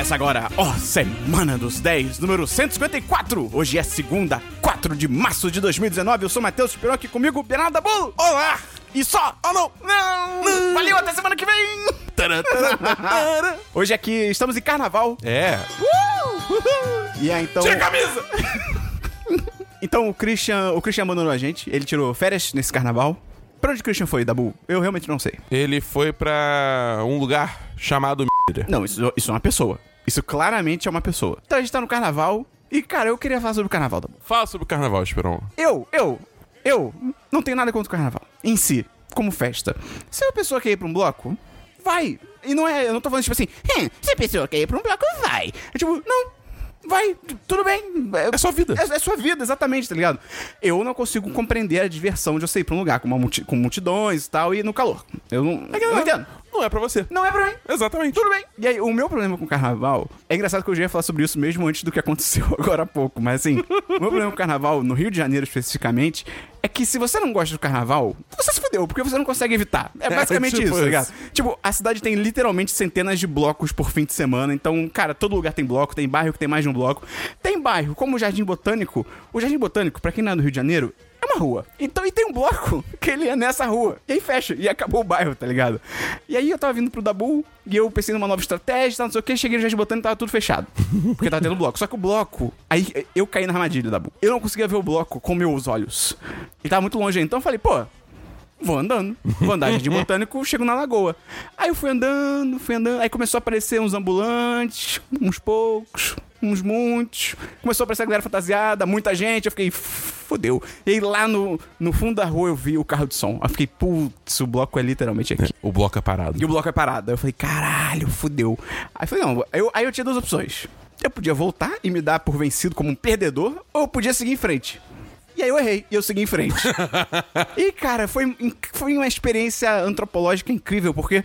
Começa agora, ó, Semana dos 10, número 154. Hoje é segunda, 4 de março de 2019. Eu sou Matheus Esperou aqui comigo, Bernardo Dabulo. Olá! E só! Oh, não! Não! Valeu, até semana que vem! Hoje aqui estamos em carnaval. É. E aí, então... Tira a camisa! Então o Christian, o Christian abandonou a gente. Ele tirou férias nesse carnaval. Pra onde o Christian foi, Dabu? Eu realmente não sei. Ele foi pra um lugar chamado. Não, isso, isso é uma pessoa. Isso claramente é uma pessoa. Então a gente tá no carnaval. E, cara, eu queria falar sobre o carnaval, Dabu. Fala sobre o carnaval, Esperon. Eu, eu, eu não tenho nada contra o carnaval. Em si, como festa. Se uma pessoa quer ir pra um bloco, vai. E não é, eu não tô falando tipo assim, "Hum, se a pessoa quer ir pra um bloco, vai. É tipo, não. Vai, tudo bem. É sua vida. É, é sua vida, exatamente, tá ligado? Eu não consigo compreender a diversão de eu sair pra um lugar com, uma multi- com multidões e tal e no calor. Eu não, eu não entendo. Não é pra você. Não é pra mim. Exatamente. Tudo bem. E aí, o meu problema com o carnaval. É engraçado que eu já ia falar sobre isso mesmo antes do que aconteceu agora há pouco. Mas assim, o meu problema com o carnaval, no Rio de Janeiro especificamente, é que se você não gosta do carnaval, você se fudeu, porque você não consegue evitar. É basicamente tipo isso, tá ligado? Tipo, a cidade tem literalmente centenas de blocos por fim de semana. Então, cara, todo lugar tem bloco, tem bairro que tem mais de um bloco. Tem bairro, como o Jardim Botânico. O Jardim Botânico, pra quem não é do Rio de Janeiro, é rua. Então, e tem um bloco que ele é nessa rua. E aí fecha. E acabou o bairro, tá ligado? E aí eu tava vindo pro Dabu e eu pensei numa nova estratégia, não sei o que. Cheguei no Jardim Botânico e tava tudo fechado. Porque tava tendo bloco. Só que o bloco. Aí eu caí na armadilha, Dabu. Eu não conseguia ver o bloco com meus olhos. Ele tava muito longe. Então eu falei, pô, Vou andando. Vou andar de botânico, chego na lagoa. Aí eu fui andando, fui andando. Aí começou a aparecer uns ambulantes, uns poucos, uns muitos. Começou a aparecer a galera fantasiada, muita gente. Eu fiquei, fodeu. E aí lá no, no fundo da rua eu vi o carro de som. Aí eu fiquei, putz, o bloco é literalmente aqui. O bloco é parado. E o bloco é parado. Aí eu falei, caralho, fudeu. Aí eu falei, não, eu, aí eu tinha duas opções. Eu podia voltar e me dar por vencido como um perdedor, ou eu podia seguir em frente. E aí eu errei, e eu segui em frente. e, cara, foi, foi uma experiência antropológica incrível, porque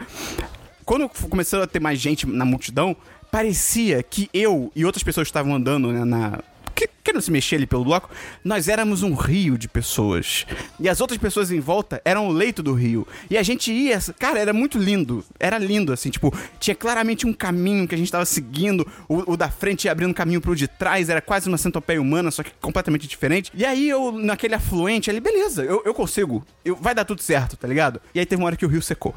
quando começou a ter mais gente na multidão, parecia que eu e outras pessoas que estavam andando né, na. Que- Querendo se mexer ali pelo bloco, nós éramos um rio de pessoas. E as outras pessoas em volta eram o leito do rio. E a gente ia. Cara, era muito lindo. Era lindo, assim, tipo, tinha claramente um caminho que a gente tava seguindo. O, o da frente ia abrindo caminho pro de trás, era quase uma centopeia humana, só que completamente diferente. E aí eu, naquele afluente ali, beleza, eu, eu consigo. Eu, vai dar tudo certo, tá ligado? E aí teve uma hora que o rio secou.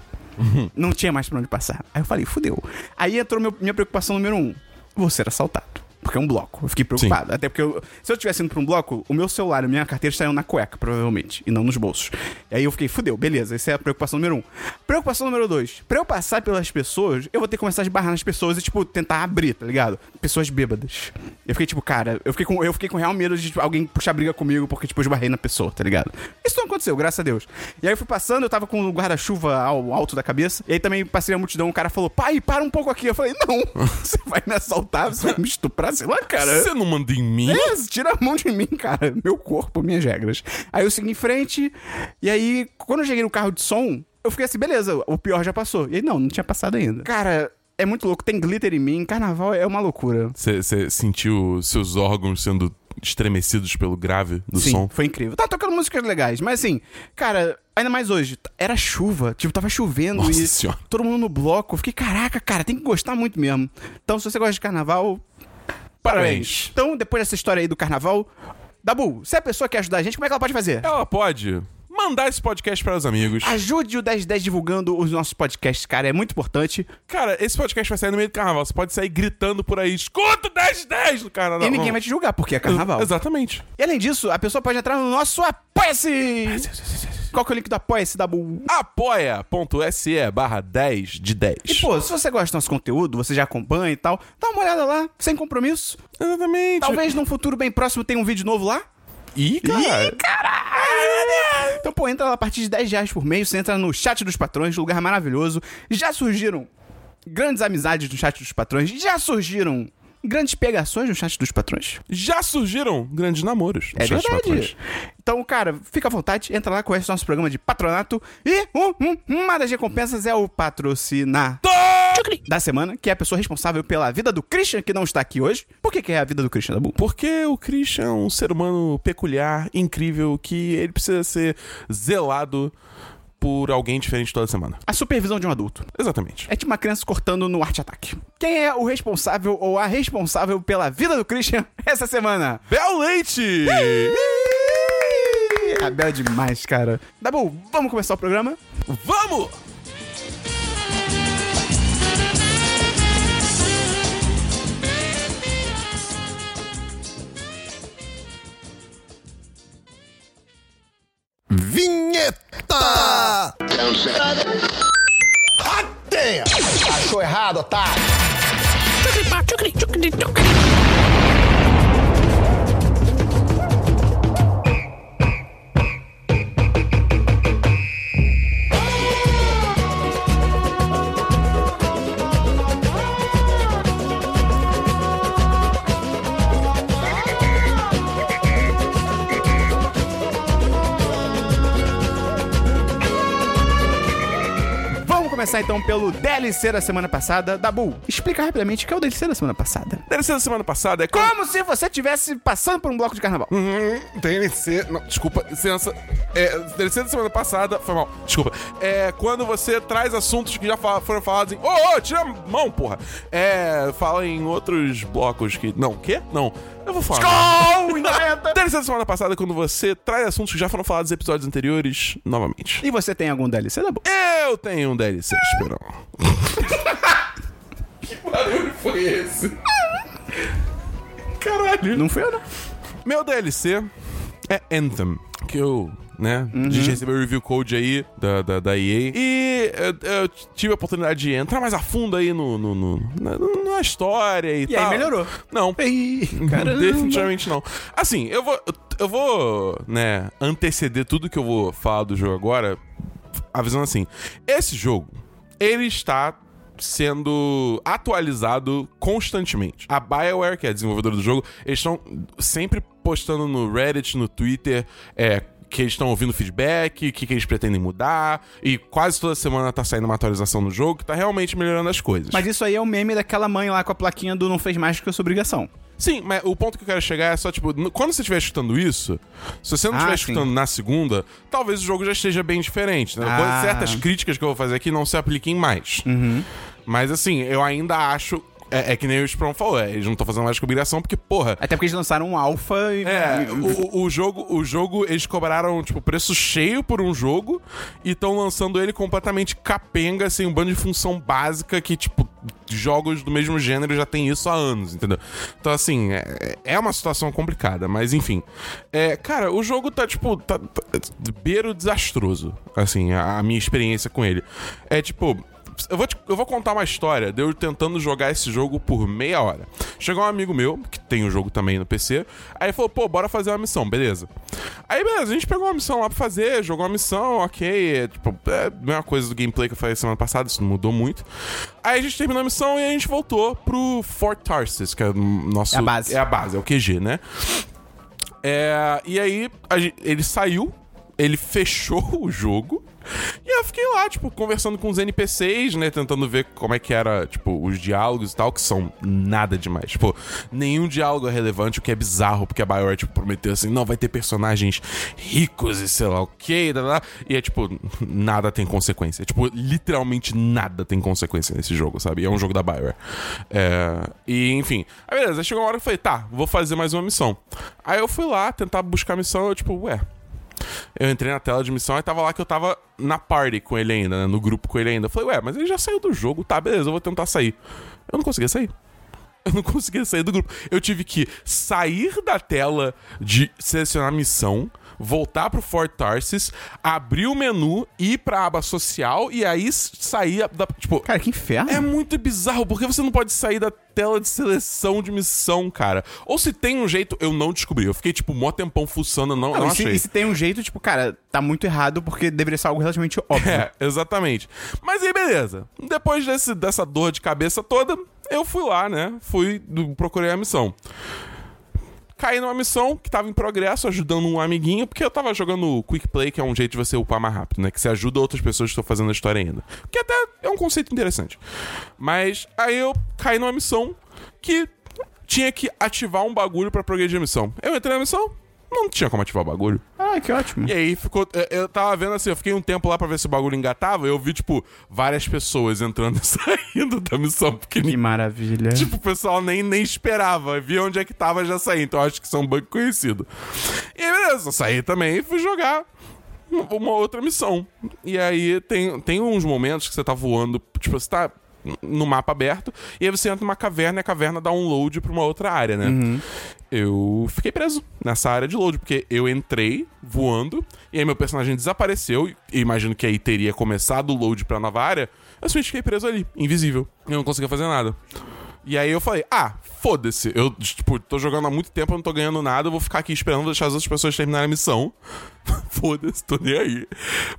Não tinha mais pra onde passar. Aí eu falei, fudeu. Aí entrou meu- minha preocupação número um: vou ser assaltado. Porque é um bloco. Eu fiquei preocupado. Até porque eu- se eu tivesse indo pra um bloco, o meu celular e a minha carteira estariam na cueca, provavelmente, e não nos bolsos. E aí eu fiquei, fudeu, beleza, essa é a preocupação número um. Preocupação número dois: pra eu passar pelas pessoas, eu vou ter que começar a esbarrar nas pessoas e, tipo, tentar abrir, tá ligado? Pessoas bêbadas. Eu fiquei, tipo, cara, eu fiquei com, eu fiquei com real medo de tipo, alguém puxar briga comigo porque, tipo, eu esbarrei na pessoa, tá ligado? Isso não aconteceu, graças a Deus. E aí eu fui passando, eu tava com o guarda-chuva ao alto da cabeça. E aí também passei a multidão, o cara falou, pai, para um pouco aqui. Eu falei, não, você vai me assaltar, você vai me estuprar, sei lá, cara. Você não manda em mim? É, tira a mão de mim, cara. Meu corpo, minhas regras. Aí eu segui em frente, e aí, quando eu cheguei no carro de som, eu fiquei assim, beleza, o pior já passou. E aí, não, não tinha passado ainda. Cara, é muito louco, tem glitter em mim, carnaval é uma loucura. Você sentiu seus órgãos sendo estremecidos pelo grave do Sim, som? foi incrível. Tá tocando músicas legais, mas assim, cara, ainda mais hoje, era chuva, tipo, tava chovendo Nossa e Senhora. todo mundo no bloco. Eu fiquei, caraca, cara, tem que gostar muito mesmo. Então, se você gosta de carnaval, parabéns. Então, depois dessa história aí do carnaval, Dabu, se a pessoa quer ajudar a gente, como é que ela pode fazer? Ela pode mandar esse podcast para os amigos. Ajude o 1010 divulgando os nossos podcasts, cara, é muito importante. Cara, esse podcast vai sair no meio do carnaval. Você pode sair gritando por aí, escuta o 10 10 no carnaval. e ninguém vai te julgar, porque é carnaval. Exatamente. E além disso, a pessoa pode entrar no nosso Apoia-se! Qual que é o link do Apoia-se, Dabu? apoia.se barra 10 de 10. E, pô, se você gosta do nosso conteúdo, você já acompanha e tal, dá uma olhada lá, sem compromisso. Exatamente. Talvez num futuro bem próximo tenha um vídeo novo lá. Ih, cara. Ih, caralho! Então, pô, entra lá a partir de 10 reais por mês, você entra no chat dos patrões, lugar maravilhoso. Já surgiram grandes amizades no chat dos patrões, já surgiram grandes pegações no chat dos patrões. Já surgiram grandes namoros. no É chat dos verdade. patrões. Então, cara, fica à vontade, entra lá, conhece o nosso programa de patronato. E um- um- uma das recompensas é o patrocinar da semana, que é a pessoa responsável pela vida do Christian, que não está aqui hoje. Por que, que é a vida do Christian, Dabu? Porque o Christian é um ser humano peculiar, incrível, que ele precisa ser zelado por alguém diferente toda semana. A supervisão de um adulto. Exatamente. É tipo uma criança cortando no arte ataque. Quem é o responsável ou a responsável pela vida do Christian essa semana? Bel Leite! É bela demais, cara. Dabu, vamos começar o programa? Vamos! Vinheta! Achou errado, otário? Começar então pelo DLC da semana passada. Dabu, explica rapidamente o que é o DLC da semana passada. DLC da semana passada é quando... Como se você estivesse passando por um bloco de carnaval. Uhum, DLC. Não, desculpa, licença. É, DLC da semana passada. Foi mal, desculpa. É quando você traz assuntos que já foram falados em. Ô, ô, tira a mão, porra! É. Fala em outros blocos que. Não, o quê? Não. Eu vou falar. 90. DLC da semana passada quando você traz assuntos que já foram falados em episódios anteriores novamente. E você tem algum DLC, Dabu? Eu tenho um DLC, Esperão. que barulho foi esse? Caralho. Não fui eu, não. Meu DLC é Anthem, que eu, né, a gente recebeu o review code aí da, da, da EA. E eu, eu tive a oportunidade de entrar mais a fundo aí no, no, no- na, na história e, E tal. aí melhorou. Não. Ih, caramba. Definitivamente não. Assim, eu vou, eu vou, né, anteceder tudo que eu vou falar do jogo agora, avisando assim: esse jogo, ele está sendo atualizado constantemente. A BioWare, que é a desenvolvedora do jogo, eles estão sempre postando no Reddit, no Twitter, é, que eles estão ouvindo feedback, o que, que eles pretendem mudar, e quase toda semana tá saindo uma atualização do jogo que tá realmente melhorando as coisas. Mas isso aí é o meme daquela mãe lá com a plaquinha do não fez mais do que a sua obrigação. Sim, mas o ponto que eu quero chegar é só, tipo, no- quando você estiver escutando isso, se você não Ah, estiver sim. escutando na segunda, talvez o jogo já esteja bem diferente. Né? Ah. Certas críticas que eu vou fazer aqui não se apliquem mais. Uhum. Mas assim, eu ainda acho. É, é que nem o Sprong falou, é, eles não estão fazendo mais que obrigação, porque, porra. Até porque eles lançaram um alpha e. É, o, o jogo, o jogo, eles cobraram, tipo, preço cheio por um jogo e estão lançando ele completamente capenga, assim, um bando de função básica que, tipo, jogos do mesmo gênero já tem isso há anos, entendeu? Então, assim, é, é uma situação complicada, mas enfim. É, cara, o jogo tá, tipo, tá, tá beiro desastroso, assim, a, a minha experiência com ele. É, tipo... Eu vou, te- eu vou contar uma história de eu tentando jogar esse jogo por meia hora. Chegou um amigo meu, que tem o jogo também no PC, aí falou, pô, bora fazer uma missão, beleza. Aí, beleza, a gente pegou uma missão lá pra fazer, jogou uma missão, ok, é, tipo, é a mesma coisa do gameplay que eu falei semana passada, isso não mudou muito. Aí a gente terminou a missão e a gente voltou pro Fort Tarsis, que é o nosso... É a base. É a base, é o QG, né? É, e aí a ele saiu, ele fechou o jogo. E eu fiquei lá, tipo, conversando com os NPCs, né? Tentando ver como é que era, tipo, os diálogos e tal, que são nada demais. Tipo, nenhum diálogo é relevante, o que é bizarro, porque a BioWare, tipo, prometeu assim, não, vai ter personagens ricos e sei lá o quê, e é tipo, nada tem consequência. Tipo, literalmente nada tem consequência nesse jogo, sabe? E é um jogo da BioWare. É, e, enfim. Aí, beleza, chegou uma hora que eu falei, tá, vou fazer mais uma missão. Aí eu fui lá tentar buscar a missão, eu, tipo, ué, eu entrei na tela de missão e tava lá que eu tava na party com ele ainda, né? No grupo com ele ainda. Eu falei, ué, mas ele já saiu do jogo, tá, beleza, eu vou tentar sair. Eu não conseguia sair. Eu não conseguia sair do grupo. Eu tive que sair da tela de selecionar missão, voltar pro Fort Tarsis, abrir o menu, ir pra aba social e aí sair da. Tipo, Cara, que inferno. é muito bizarro, porque você não pode sair da tela de seleção de missão, cara. Ou se tem um jeito, eu não descobri. Eu fiquei, tipo, mó tempão fuçando, não, não, Não, e, se, achei. e se tem um jeito, tipo, cara, tá muito errado porque deveria ser algo relativamente óbvio. É, exatamente. Mas aí, beleza. Depois desse, dessa dor de cabeça toda, eu fui lá, né? Fui, procurei a missão. Caí numa missão que tava em progresso, ajudando um amiguinho, porque eu tava jogando Quick Play, que é um jeito de você upar mais rápido, né? Que você ajuda outras pessoas que estão fazendo a história ainda. Que até é um conceito interessante. Mas aí eu caí numa missão que tinha que ativar um bagulho pra progredir a missão. Eu entrei na missão, não tinha como ativar o bagulho. Ah, que ótimo. E aí ficou. eu- Eu tava vendo assim, eu fiquei um tempo lá pra ver se o bagulho engatava. Eu vi, tipo, várias pessoas entrando e saindo da missão. Porque Que maravilha. Tipo, o pessoal nem, nem esperava. Via onde é que tava já saí. Então acho que é um bug conhecido. E aí, beleza, eu saí também e fui jogar uma uma outra missão. E aí tem, tem uns momentos que você tá voando, tipo, você tá no mapa aberto, e aí você entra numa caverna e a caverna dá um load pra uma outra área, né? Eu fiquei preso nessa área de load, porque eu entrei voando, e aí meu personagem desapareceu, e imagino que aí teria começado o load pra nova área, eu simplesmente fiquei preso ali, invisível. Eu não conseguia fazer nada. E aí eu falei, ah, foda-se. Eu, tipo, tô jogando há muito tempo, eu não tô ganhando nada, eu vou ficar aqui esperando deixar as outras pessoas terminarem a missão. foda-se, tô nem aí.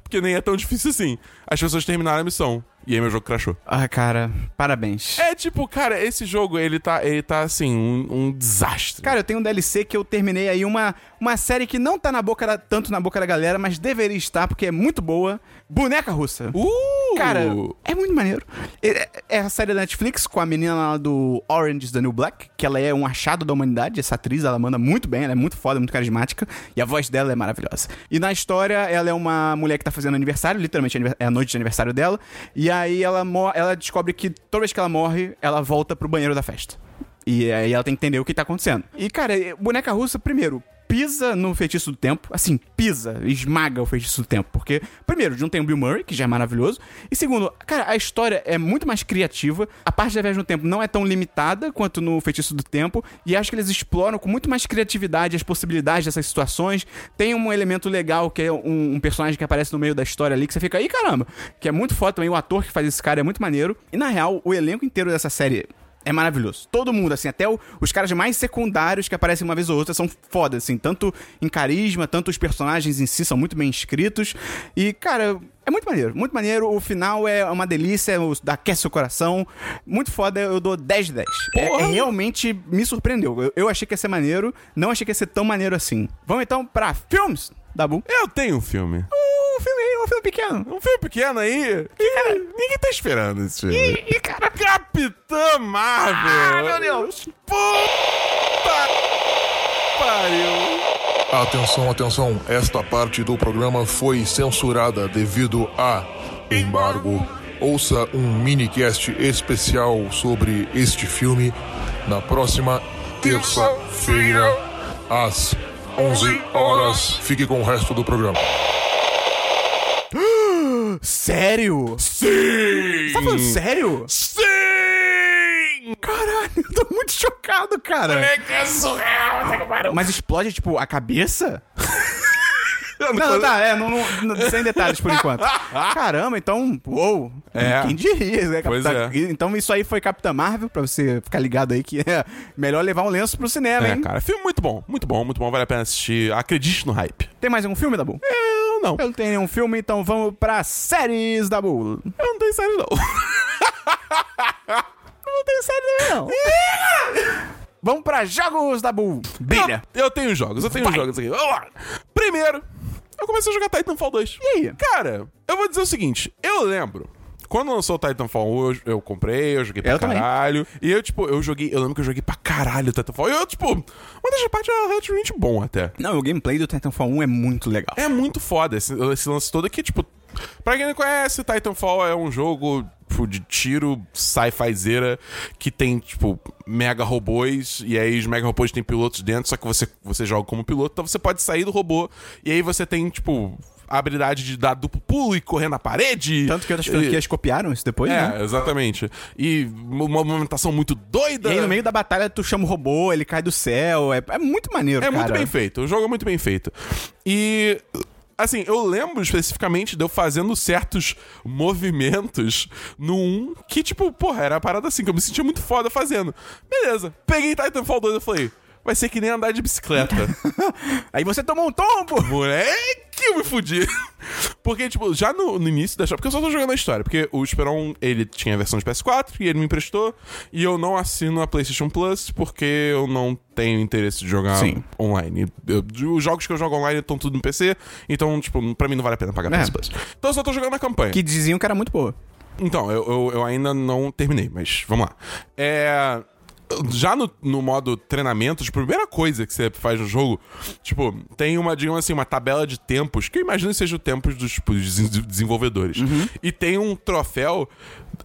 Porque nem é tão difícil assim. As pessoas terminaram a missão. E aí meu jogo crashou. Ah, cara, parabéns. É tipo, cara, esse jogo, ele tá, ele tá assim, um, um desastre. Cara, eu tenho um DLC que eu terminei aí, uma, uma série que não tá na boca da- tanto na boca da galera, mas deveria estar, porque é muito boa. Boneca Russa. Uh! Cara, é muito maneiro. É, é a série da Netflix com a menina lá do Orange is the New Black, que ela é um achado da humanidade. Essa atriz, ela manda muito bem, ela é muito foda, muito carismática. E a voz dela é maravilhosa. E na história, ela é uma mulher que tá fazendo aniversário, literalmente aniver- é a noite de aniversário dela. E aí ela, ela descobre que toda vez que ela morre, ela volta pro banheiro da festa. E aí ela tem que entender o que tá acontecendo. E, cara, boneca russa, primeiro, pisa no feitiço do tempo. Assim, pisa, esmaga o feitiço do tempo. Porque, primeiro, não tem o Bill Murray, que já é maravilhoso. E segundo, cara, a história é muito mais criativa. A parte da viagem no tempo não é tão limitada quanto no feitiço do tempo. E acho que eles exploram com muito mais criatividade as possibilidades dessas situações. Tem um elemento legal que é um, um personagem que aparece no meio da história ali, que você fica, aí caramba, que é muito foda também. O ator que faz esse cara é muito maneiro. E na real, o elenco inteiro dessa série é maravilhoso. Todo mundo, assim, até o- os caras mais secundários que aparecem uma vez ou outra são foda, assim, tanto em carisma, tanto os personagens em si são muito bem escritos. E, cara, é muito maneiro, muito maneiro. O final é uma delícia, aquece o coração. Muito foda, eu dou 10 de 10. É, é realmente me surpreendeu. Eu, eu achei que ia ser maneiro, não achei que ia ser tão maneiro assim. Vamos então pra filmes, Dabu. Eu tenho um filme. Um filme um filme pequeno. Um filme pequeno aí. Que, cara, ninguém tá esperando esse filme. Ih, cara. Capitã Marvel! Ah, meu Deus. Puta pariu! Atenção, atenção, esta parte do programa foi censurada devido a embargo. Ouça um minicast especial sobre este filme na próxima terça-feira, às 11 horas. Fique com o resto do programa. Sério? Sim! Você tá falando sério? Sim! Caralho, eu tô muito chocado, cara. É que é surreal, tá. Mas explode, tipo, a cabeça? Não, tá, é, não, não- sem detalhes por enquanto. Caramba, então, uou. É. Quem diria, né, Pois Capitã- é. Então isso aí foi Capitã Marvel, pra você ficar ligado aí que é melhor levar um lenço pro cinema, É, hein? cara, filme muito bom, muito bom, muito bom, vale a pena assistir. Acredite no hype. Tem mais um filme, Dabu? Eu não. Eu não tenho nenhum filme, então vamos pra séries, Dabu. Eu não tenho série, não. Não tem série também, não. vamos pra jogos, Dabu. Brilha. Eu, eu tenho jogos, eu tenho Vai. jogos aqui. Vamos lá. Primeiro, eu comecei a jogar Titanfall 2. E aí? Cara, eu vou dizer o seguinte, eu lembro. Quando lançou o Titanfall 1, eu, eu comprei, eu joguei pra Eu também. caralho. E eu, tipo, eu joguei. Eu lembro que eu joguei pra caralho o Titanfall. E eu, tipo, uma das partes era relativamente bom até. Não, o gameplay do Titanfall 1 é muito legal. É muito foda esse, esse lance todo aqui, tipo. Pra quem não conhece, Titanfall é um jogo tipo, de tiro sci-fizeira que tem, tipo, mega robôs, e aí os mega robôs têm pilotos dentro, só que você, você joga como piloto, então você pode sair do robô, e aí você tem, tipo, a habilidade de dar duplo pulo e correr na parede. Tanto que outras E- franquias copiaram isso depois, né? É, exatamente. E uma movimentação muito doida. E aí no meio da batalha tu chama o robô, ele cai do céu. É, é muito maneiro, É cara. muito bem feito. O jogo é muito bem feito. E. Assim, eu lembro especificamente de eu fazendo certos movimentos no 1 que, tipo, porra, era a parada assim, que eu me sentia muito foda fazendo. Beleza. Peguei Titanfall 2 e falei, vai ser que nem andar de bicicleta. Aí você tomou um tombo! Moleque, eu me fudi. Porque, tipo, já no, no início da história. Porque eu só tô jogando a história. Porque o Esperon, ele tinha a versão de PS4 e ele me emprestou. E eu não assino a PlayStation Plus porque eu não tenho interesse de jogar Sim. online. Eu- os jogos que eu jogo online estão tudo no PC. Então, tipo, pra mim não vale a pena pagar É. PS Plus. Então eu só tô jogando a campanha. Que diziam que era muito boa. Então, eu, eu, eu ainda não terminei, mas vamos lá. É. já no, no modo treinamento, a primeira coisa que você faz no jogo, tipo, tem uma, digamos assim, uma tabela de tempos, que eu imagino que seja o tempo dos, tipo, dos desenvolvedores. E tem um troféu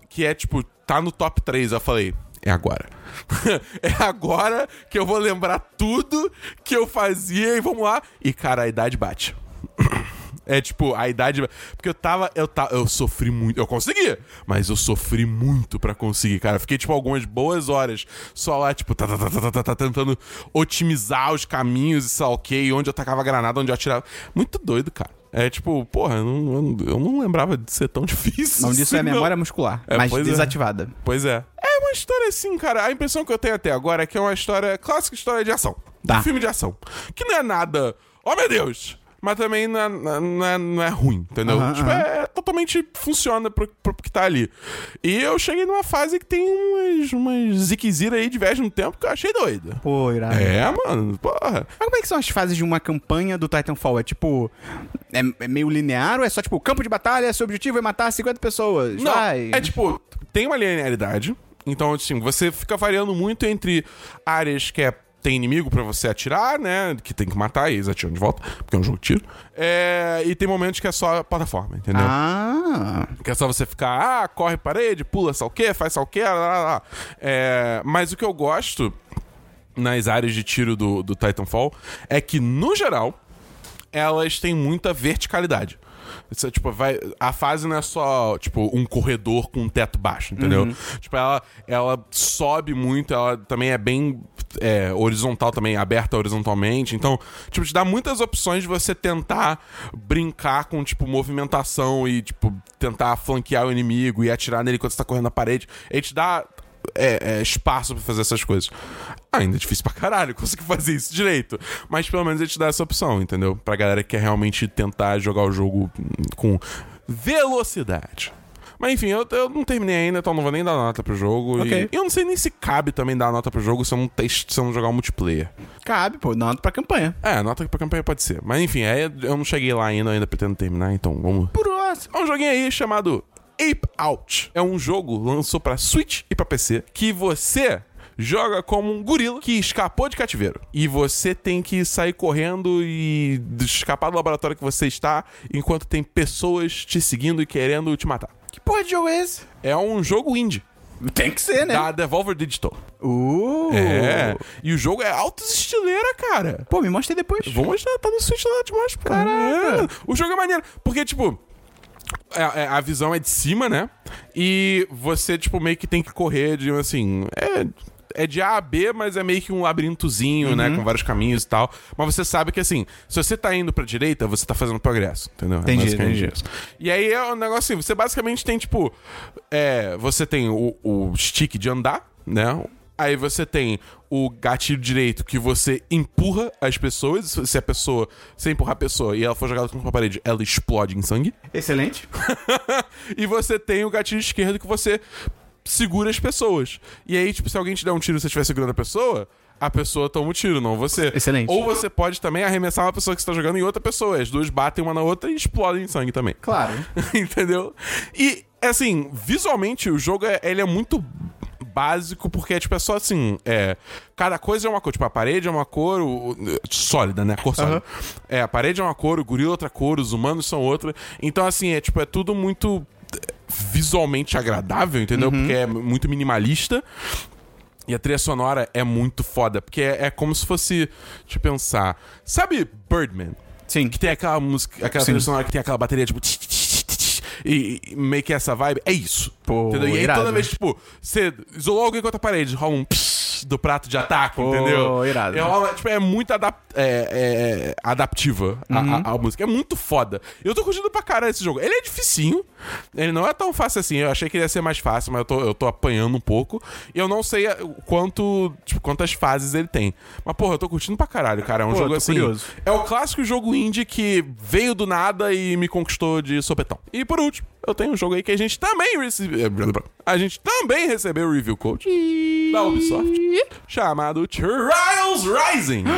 que é, tipo, tá no top 3. Eu falei, é agora. é agora que eu vou lembrar tudo que eu fazia e vamos lá. E, cara, a idade bate. É tipo, a idade. Porque eu tava. Eu, tava, eu sofri muito. Eu consegui, mas eu sofri muito pra conseguir, cara. Fiquei, tipo, algumas boas horas só lá, tipo, tá, tá, tá, tá, tá, tá, tá, tentando otimizar os caminhos e e onde eu tacava granada, onde eu atirava. Muito doido, cara. É tipo, porra, eu não, eu não- não lembrava de ser tão difícil. O nome disso é assim, não. memória muscular, É, mas pois é. desativada. Pois é. É uma história assim, cara. A impressão que eu tenho até agora é que é uma história, clássica história de ação. Tá. Um filme de ação. Que não é nada, oh meu Deus! Mas também não é, não é, não é ruim, entendeu? Aham, tipo, aham. é, totalmente funciona pro, pro que tá ali. E eu cheguei numa fase que tem umas, umas ziquezira aí de viagem no tempo que eu achei doida. Pô, irado. É, mano, porra. Mas como é que são as fases de uma campanha do Titanfall? É tipo. É, é meio linear ou é só tipo, campo de batalha, seu objetivo é matar 50 pessoas? Não, Vai. é tipo, tem uma linearidade. Então, assim, você fica variando muito entre áreas que é, tem inimigo pra você atirar, né? Que tem que matar e eles atiram de volta, porque é um jogo de tiro. É, e tem momentos que é só plataforma, entendeu? Ah. Que é só você ficar, ah, corre parede, pula sal quê, faz sal quê, lá, lá, lá. É, mas o que eu gosto nas áreas de tiro do, do Titanfall é que, no geral, elas têm muita verticalidade. É, tipo, vai, a fase não é só, tipo, um corredor com um teto baixo, entendeu? Tipo, ela, ela sobe muito, ela também é bem é, horizontal também, aberta horizontalmente. Então, tipo, te dá muitas opções de você tentar brincar com, tipo, movimentação e, tipo, tentar flanquear o inimigo e atirar nele quando você tá correndo na parede. Ele te dá é, é, espaço pra fazer essas coisas. Ainda é difícil pra caralho conseguir fazer isso direito. Mas pelo menos ele te dá essa opção, entendeu? Pra galera que quer realmente tentar jogar o jogo com velocidade. Mas enfim, eu, eu não terminei ainda, então não vou nem dar nota pro jogo. Ok. E eu não sei nem se cabe também dar nota pro jogo se eu não, test, se eu não jogar o multiplayer. Cabe, pô, nota pra campanha. É, nota pra campanha pode ser. Mas enfim, aí eu não cheguei lá ainda, eu ainda pretendo terminar, então vamos. Próximo. É um joguinho aí chamado Ape Out. É um jogo lançou pra Switch e pra PC que você joga como um gorila que escapou de cativeiro. E você tem que sair correndo e escapar do laboratório que você está enquanto tem pessoas te seguindo e querendo te matar. Que porra de jogo é esse? É um jogo indie Tem que ser, né? da Devolver Digital. Uh. É. E o jogo é alto estileira, cara. Pô, me mostra aí depois. Vou mostrar, tá no Switch lá demais, pô. Caraca. É. O jogo é maneiro, porque, tipo, é- é- a visão é de cima, né? E você, tipo, meio que tem que correr de, assim, é... É de A a B, mas é meio que um labirintozinho, né? Uhum. Com vários caminhos e tal. Mas você sabe que, assim, se você tá indo pra direita, você tá fazendo progresso, entendeu? É Entendi, basicamente entendi. isso. E aí é um negócio assim, você basicamente tem, tipo... É, você tem o, o stick de andar, né? Aí você tem o gatilho direito que você empurra as pessoas. Se a pessoa. Se empurrar a pessoa e ela for jogada contra uma parede, ela explode em sangue. Excelente. e você tem o gatilho esquerdo que você segura as pessoas. E aí, tipo, se alguém te der um tiro e você estiver segurando a pessoa, a pessoa toma o tiro, não você. Excelente. Ou você pode também arremessar uma pessoa que você tá jogando em outra pessoa. As duas batem uma na outra e explodem em sangue também. Claro. Entendeu? E, assim, visualmente o jogo é, ele é muito básico, porque tipo, é só assim, é, cada coisa é uma cor, tipo, a parede é uma cor o- sólida, né? Cor sólida. É, a parede é uma cor, o gorila é outra cor, os humanos são outra. Então, assim, é tipo, é tudo muito eh, visualmente agradável, entendeu? Porque é muito minimalista. E a trilha sonora é muito foda, porque é, é como se fosse, deixa eu pensar, sabe Birdman? Sim. Que tem aquela música, aquela Sim. trilha sonora que tem aquela bateria, tipo. tch, tch, E, e meio que essa vibe. É isso. Pô? E aí irado. toda vez, tipo, você isolou alguém contra a parede, rola um do prato de ataque, Pô, entendeu? irado. É, uma- tipo, é muito adap é, é, adaptiva a- Uhum. a, a música. É muito foda. Eu tô curtindo pra caralho esse jogo. Ele é dificinho. Ele não é tão fácil assim. Eu achei que ele ia ser mais fácil, mas eu tô, eu tô apanhando um pouco. E eu não sei a- o quanto, tipo, quantas fases ele tem. Mas, porra, eu tô curtindo pra caralho, cara. É um Pô, jogo assim. curioso. É o clássico jogo indie que veio do nada e me conquistou de sopetão. E por último, eu tenho um jogo aí que a gente também recebeu. A gente também recebeu o review code da Ubisoft chamado Trials Rising.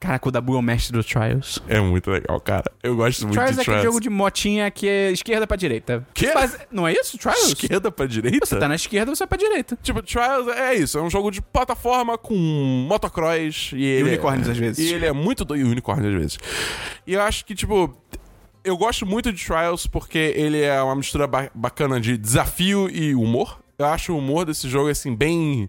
Caraca, o Dabu é o mestre do Trials. É muito legal, cara. Eu gosto muito Trials de é aquele Trials. jogo de motinha que é esquerda pra direita. Quê? Mas- não é isso? Trials? Esquerda pra direita? Você tá na esquerda, você vai pra direita. Tipo, Trials é isso, é um jogo de plataforma com motocross e, ele unicórnios é, às vezes. E ele é muito do... E unicórnios às vezes. E eu acho que, tipo... Eu gosto muito de Trials porque ele é uma mistura ba- bacana de desafio e humor. Eu acho o humor desse jogo, assim, bem...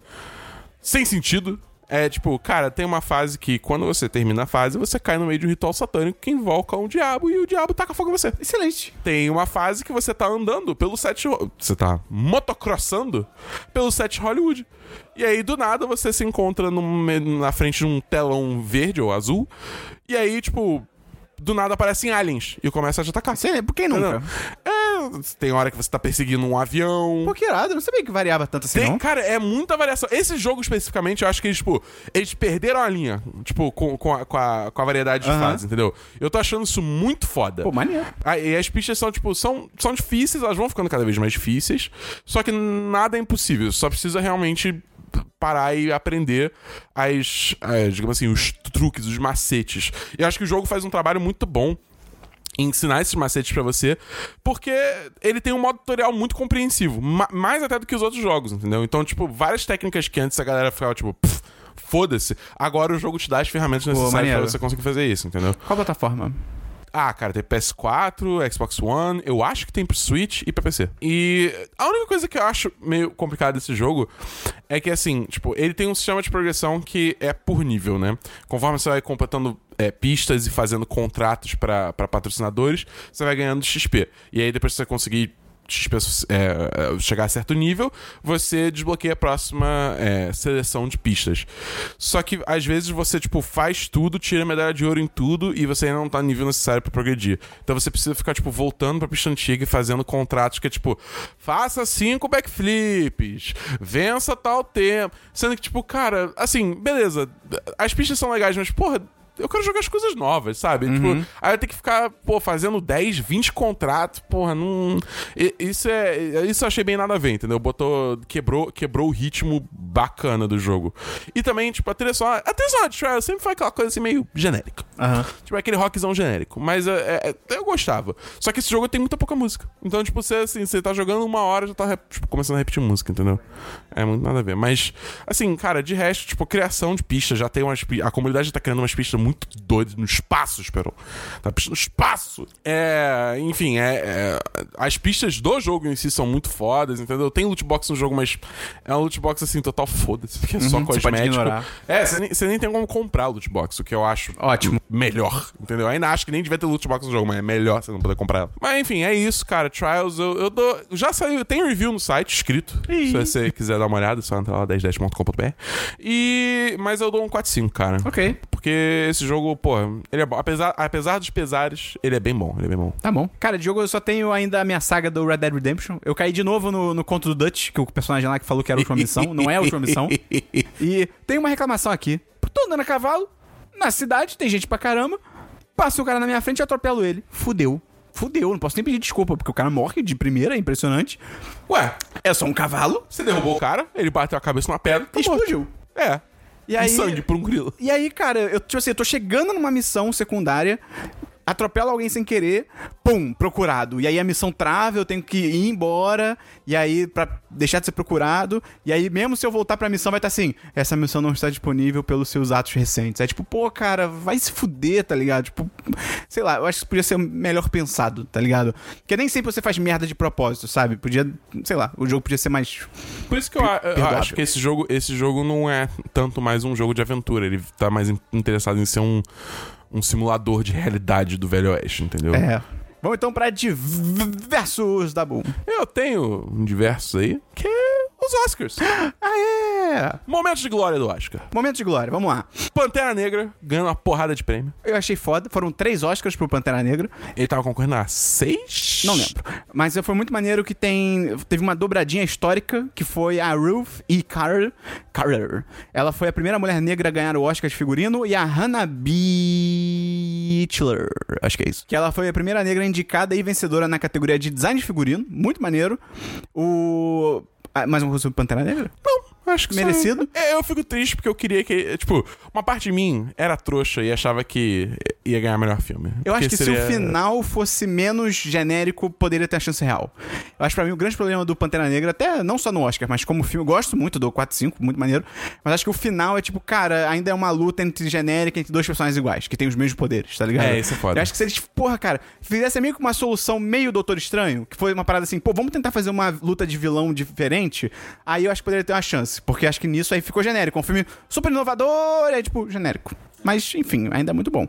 Sem sentido. É tipo, cara, tem uma fase que quando você termina a fase, você cai no meio de um ritual satânico que invoca um diabo e o diabo taca fogo em você. Excelente. Tem uma fase que você tá andando pelo set. Você tá motocrossando pelo set Hollywood. E aí, do nada, você se encontra na frente de um telão verde ou azul. E aí, tipo, do nada aparecem aliens e começa a te atacar. Excelente. Por que nunca? É, tem hora que você tá perseguindo um avião. Pô, que irado. Eu não sabia que variava tanto assim, Tem, não. cara, é muita variação. Esse jogo especificamente, eu acho que eles, tipo, eles perderam a linha, tipo, com, com, a, com, a, com a variedade de fases, entendeu? Eu tô achando isso muito foda. Pô, maneiro. Ah, e as pistas são, tipo, são, são difíceis, elas vão ficando cada vez mais difíceis, só que nada é impossível, só precisa realmente parar e aprender as, as, digamos assim, os truques, os macetes. E eu acho que o jogo faz um trabalho muito bom em ensinar esses macetes pra você, porque ele tem um modo tutorial muito compreensivo, ma- mais até do que os outros jogos, entendeu? Então, tipo, várias técnicas que antes a galera ficava, tipo, "Pff, foda-se, agora o jogo te dá as ferramentas necessárias pra maneiro. você conseguir fazer isso, entendeu? Qual plataforma? Ah, cara, tem PS4, Xbox One, eu acho que tem pro Switch e pra PC. E a única coisa que eu acho meio complicada desse jogo é que, assim, tipo, ele tem um sistema de progressão que é por nível, né? Conforme você vai completando é, pistas e fazendo contratos pra patrocinadores, você vai ganhando XP. E aí, depois você conseguir é, é, chegar a certo nível, você desbloqueia a próxima é, seleção de pistas. Só que às vezes você, tipo, faz tudo, tira medalha de ouro em tudo e você ainda não tá no nível necessário pra progredir. Então você precisa ficar, tipo, voltando pra pista antiga e fazendo contratos que é tipo, faça cinco backflips, vença tal tempo. Sendo que, tipo, cara, assim, beleza, as pistas são legais, mas, porra. Eu quero jogar as coisas novas, sabe? Tipo, aí eu tenho que ficar, pô, fazendo 10, 20 contratos, porra, não. Isso é. Isso eu achei bem nada a ver, entendeu? Botou. Quebrou, quebrou o ritmo bacana do jogo. E também, tipo, a trilha sonora. A trilha sonora de Trial sempre foi aquela coisa assim meio genérica. Tipo, aquele rockzão genérico. Mas é, é, eu gostava. Só que esse jogo tem muita pouca música. Então, tipo, você, assim, você tá jogando uma hora já tá tipo, começando a repetir música, entendeu? É muito nada a ver. Mas, assim, cara, de resto, tipo, criação de pistas. Já tem umas A comunidade já tá criando umas pistas muito doidas no espaço, esperou. Tá no espaço. É. Enfim, é, é- As pistas do jogo em si são muito fodas, entendeu? Tem loot box no jogo, mas é um loot box, assim, total foda-se. Porque é só Uhum, você pode cosmético. ignorar. É, você nem, você nem tem como comprar loot box, o que eu acho Ótimo. melhor, entendeu? Ainda acho que nem devia ter loot box no jogo, mas é melhor você não poder comprar ela. Mas enfim, é isso, cara. Trials, eu, eu dou. Já saiu, tem review no site escrito. Se você quiser dar uma olhada, só entrar lá 1010.com.br. E. Mas eu dou um 4-5, cara. Ok. Porque esse jogo, pô, ele é bom. Apesar, apesar dos pesares, ele é bem bom. Ele é bem bom. Tá bom. Cara, de jogo eu só tenho ainda a minha saga do Red Dead Redemption. Eu caí de novo no, no conto do Dutch, que o personagem lá que falou que era a última missão. Não é a última missão. E tem uma reclamação aqui. Tô andando a cavalo, na cidade, tem gente pra caramba. Passa o cara na minha frente e atropelo ele. Fudeu. Fudeu, não posso nem pedir desculpa, porque o cara morre de primeira, é impressionante. Ué, É só um cavalo. você derrubou o cara, ele bateu a cabeça numa pedra E morto. explodiu. É. E E aí. sangue por um grilo. E aí, cara, eu, tipo assim, eu tô chegando numa missão secundária, atropelo alguém sem querer, pum, procurado. E aí a missão trava, eu tenho que ir embora, e aí, pra deixar de ser procurado, e aí, mesmo se eu voltar pra missão, vai estar assim: essa missão não está disponível pelos seus atos recentes. É tipo, pô, cara, vai se fuder, tá ligado? Tipo, sei lá, eu acho que isso podia ser melhor pensado, tá ligado? Porque nem sempre você faz merda de propósito, sabe? Podia, sei lá, o jogo podia ser mais. Por isso que eu, a- eu acho que esse jogo, esse jogo não é tanto mais um jogo de aventura. Ele tá mais in- interessado em ser um, um simulador de realidade do Velho Oeste, entendeu? É. Vamos então pra diversos da Boom. Eu tenho um diversos aí, que é os Oscars. Ah, é! Momentos de glória do Oscar. Momento de glória, vamos lá. Pantera Negra ganhando uma porrada de prêmio. Eu achei foda. Foram três Oscars pro Pantera Negra. Ele tava concorrendo a seis? Não lembro. Mas foi muito maneiro que tem. Teve uma dobradinha histórica que foi a Ruth E. Carter. Carter. Ela foi a primeira mulher negra a ganhar o Oscar de figurino e a Hannah Beachler. Acho que é isso. Que ela foi a primeira negra indicada e vencedora na categoria de design de figurino. Muito maneiro. O. Ah, mais uma coisa sobre Pantera Negra? Não. Acho que Merecido? É, eu fico triste porque eu queria que. Tipo, uma parte de mim era trouxa e achava que ia ganhar melhor filme. Eu acho que seria- se o final fosse menos genérico, poderia ter a chance real. Eu acho que pra mim o grande problema do Pantera Negra, até não só no Oscar, mas como filme, eu gosto muito do 4 5, muito maneiro, mas acho que o final é tipo, cara, ainda é uma luta entre genérica entre dois personagens iguais, que têm os mesmos poderes, tá ligado? É, isso é foda. Eu acho que se eles, porra, cara, fizessem meio que uma solução meio Doutor Estranho, que foi uma parada assim, pô, vamos tentar fazer uma luta de vilão diferente, aí eu acho que poderia ter uma chance, porque acho que nisso aí ficou genérico. Um filme super inovador, é tipo, genérico. Mas, enfim, ainda é muito bom.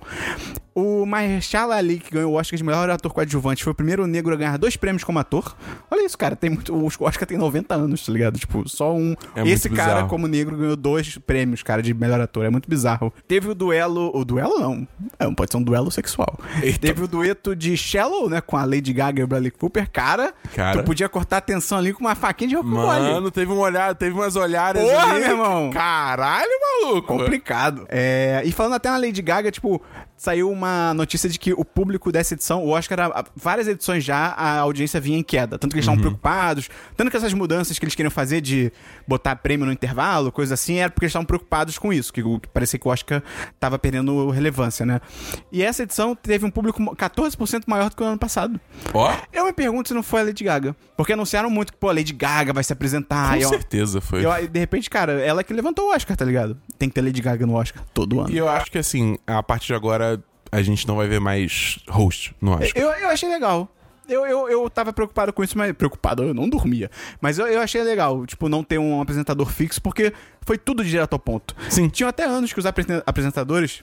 O Mahershala Ali, que ganhou o Oscar de melhor ator coadjuvante, foi o primeiro negro a ganhar dois prêmios como ator. Olha isso, cara, tem muito. O Oscar tem 90 anos, tá ligado? Tipo, só um. É Esse cara, bizarro. como negro, ganhou dois prêmios, cara, de melhor ator. É muito bizarro. Teve o duelo. O duelo não. É, não pode ser um duelo sexual. Eita. Teve o dueto de Shallow, né? Com a Lady Gaga e o Bradley Cooper. Cara, Cara. tu podia cortar a tensão ali com uma faquinha de rocambole. Mano, teve um olhar, teve umas olhadas Porra, ali. meu irmão. Caralho, maluco. Complicado. É, e falando até na Lady Gaga, tipo, saiu uma notícia de que o público dessa edição, o Oscar, há várias edições já, a audiência vinha em queda. Tanto que eles estavam preocupados, tanto que essas mudanças que eles queriam fazer de botar prêmio no intervalo, coisa assim, era porque eles estavam preocupados com isso, que parecia que o Oscar tava perdendo relevância, né? E essa edição teve um público 14% maior do que o ano passado. Ó, Eu me pergunto se não foi a Lady Gaga. Porque anunciaram muito que, pô, a Lady Gaga vai se apresentar. com e, certeza foi. eu, de repente, cara, ela que levantou o Oscar, tá ligado? Tem que ter Lady Gaga no Oscar todo ano. E eu acho que assim, a partir de agora a gente não vai ver mais host no Oscar. Eu, eu achei legal. Eu, eu, eu tava preocupado com isso, mas. Preocupado, eu não dormia. Mas eu, eu achei legal, tipo, não ter um apresentador fixo, porque foi tudo direto ao ponto. Sim. Tinham até anos que os apresen- apresentadores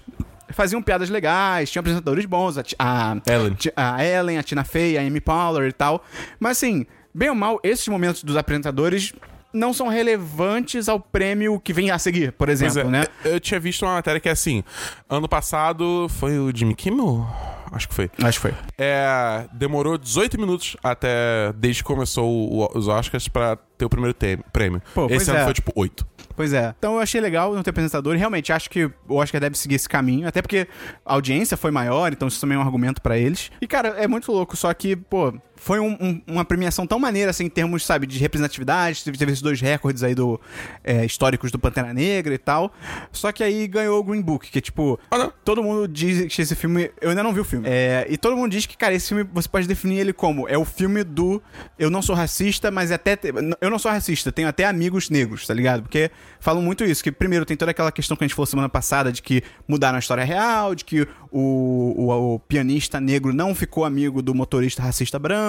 faziam piadas legais, tinham apresentadores bons, a, a, Ellen. A Ellen, a Tina Fey, a Amy Poehler e tal. Mas assim, bem ou mal, esses momentos dos apresentadores não são relevantes ao prêmio que vem a seguir, por exemplo, é, né? Eu tinha visto uma matéria que é assim: ano passado foi o Jimmy Kimmel? Acho que foi. Acho que foi. É, demorou 18 minutos até desde que começou o- os Oscars pra ter o primeiro tem- prêmio. Pô, Esse ano é. foi tipo 8. Pois é. Então eu achei legal não ter apresentador e realmente acho que o Oscar deve seguir esse caminho, até porque a audiência foi maior, então isso também é um argumento pra eles. E cara, é muito louco, só que, pô, foi um- um- uma premiação tão maneira, assim, em termos, sabe, de representatividade, teve, teve esses dois recordes aí do, é, históricos do Pantera Negra e tal. Só que aí ganhou o Green Book, que tipo, Ah, todo mundo diz que esse filme. Eu ainda não vi o filme. É, e todo mundo diz que, cara, esse filme você pode definir ele como é o filme do eu não sou racista, mas até. te- Eu não sou racista, tenho até amigos negros, tá ligado? Porque falam muito isso, que primeiro tem toda aquela questão que a gente falou semana passada de que mudaram a história real, de que o, o, o pianista negro não ficou amigo do motorista racista branco,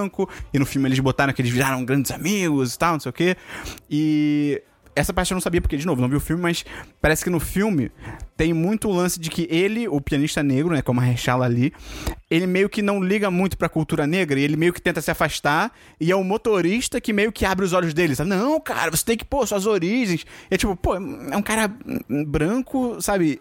e no filme eles botaram que eles viraram grandes amigos e tal, não sei o quê. E essa parte eu não sabia, porque, de novo, não vi o filme, mas parece que no filme tem muito o lance de que ele, o pianista negro, né, como a Rechala ali, ele meio que não liga muito pra cultura negra e ele meio que tenta se afastar e é o motorista que meio que abre os olhos dele, sabe? Não, cara, você tem que pôr suas origens. E é tipo, pô, é um cara branco, sabe?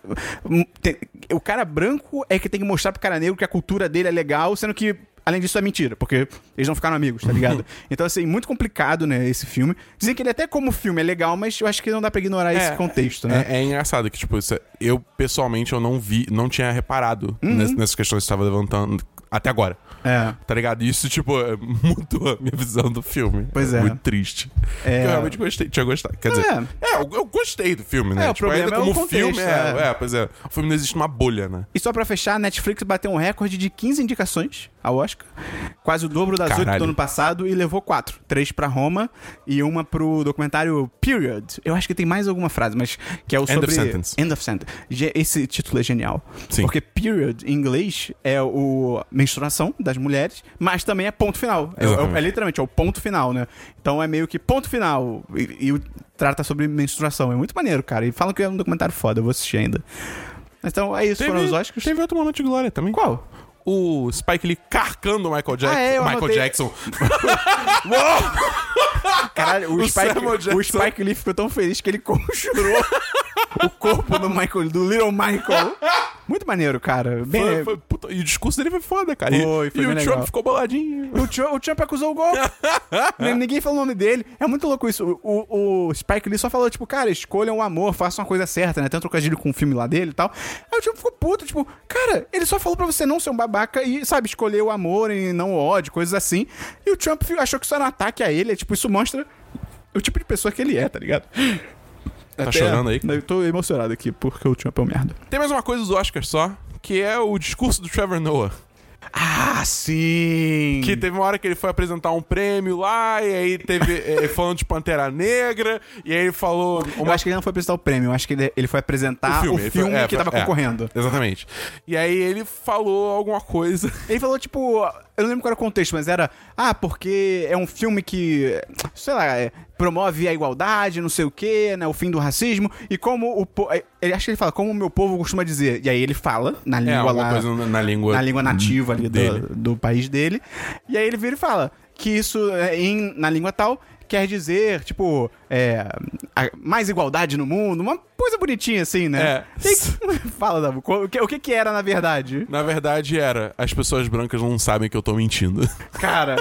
O cara branco é que tem que mostrar pro cara negro que a cultura dele é legal, sendo que Além disso, é mentira, porque eles não ficaram amigos, tá ligado? então, assim, muito complicado, né, esse filme. Dizem que ele até como filme é legal, mas eu acho que não dá pra ignorar esse contexto, né? É, é engraçado que, tipo, isso é- eu pessoalmente eu não vi, não tinha reparado Uhum. ness- nessas questões que você estava levantando até agora. É. Tá ligado? Isso, tipo, é, mudou a minha visão do filme. Pois é. Muito triste. É. Eu realmente gostei, tinha gostado. Quer dizer, É. é, eu, eu gostei do filme, né? É, o problema ainda é como contexto, filme, é, é. pois é. O filme não existe numa bolha, né? E só pra fechar, a Netflix bateu um recorde de 15 indicações ao Oscar. Quase o dobro das Caralho. do ano passado e levou quatro. Três pra Roma e uma pro documentário Period. Eu acho que tem mais alguma frase, mas que é o End sobre... of Sentence. End of Sentence. Esse título é genial. Sim. Porque period, em inglês, é o menstruação das mulheres, mas também é ponto final. É, é- é literalmente, é o ponto final, né? Então é meio que ponto final. E, e trata sobre menstruação. É muito maneiro, cara. E falam que é um documentário foda, eu vou assistir ainda. Então é isso, foram os Oscars. teve outro momento de glória também. Qual? O Spike Lee carcando o Michael Jackson. Ah, é, eu Michael anotei. Jackson. Caralho, o, O Spike, o Spike Lee ficou tão feliz que ele conjurou o corpo do Michael, do Little Michael. Muito maneiro, cara. Bem, Foi- foi- puta, e o discurso dele foi foda, cara. E- Foi, foi e o Trump legal. ficou boladinho. O Trump, o Trump acusou o golpe. Ninguém falou o nome dele. É muito louco isso. O, o- Spike Lee só falou, tipo, cara, escolham o amor, façam uma coisa certa, né? Tem um trocadilho com o filme lá dele e tal. Aí o Trump ficou puto, tipo, cara, ele só falou pra você não ser um babaca e, sabe, escolher o amor e não o ódio, coisas assim. E o Trump achou que isso era um ataque a ele. É, tipo, isso mostra o tipo de pessoa que ele é, tá ligado? Tá Até- chorando aí? Eu tô emocionado aqui, porque o último é merda. Tem mais uma coisa do Oscar só, que é o discurso do Trevor Noah. Ah, sim! Que teve uma hora que ele foi apresentar um prêmio lá, e aí teve. eh, falando de Pantera Negra, e aí ele falou. Eu Uma acho que ele não foi apresentar o prêmio, eu acho que ele, ele foi apresentar o filme, ele foi- é, que tava é, concorrendo. exatamente. E aí ele falou alguma coisa. Ele falou, tipo, eu não lembro qual era o contexto, mas era, ah, porque é um filme que, sei lá, é, promove a igualdade, não sei o quê, né, o fim do racismo, e como o povo, ele acho que ele fala, como o meu povo costuma dizer, e aí ele fala na É, língua alguma lá, coisa na, língua. na língua nativa ali do, do país dele, e aí ele vira e fala que isso, é, em, na língua tal, quer dizer, tipo, é, a- mais igualdade no mundo, uma coisa bonitinha assim, né? É. E aí, fala, Dabu, o que, o que que era na verdade? Na verdade era, as pessoas brancas não sabem que eu tô mentindo. Cara,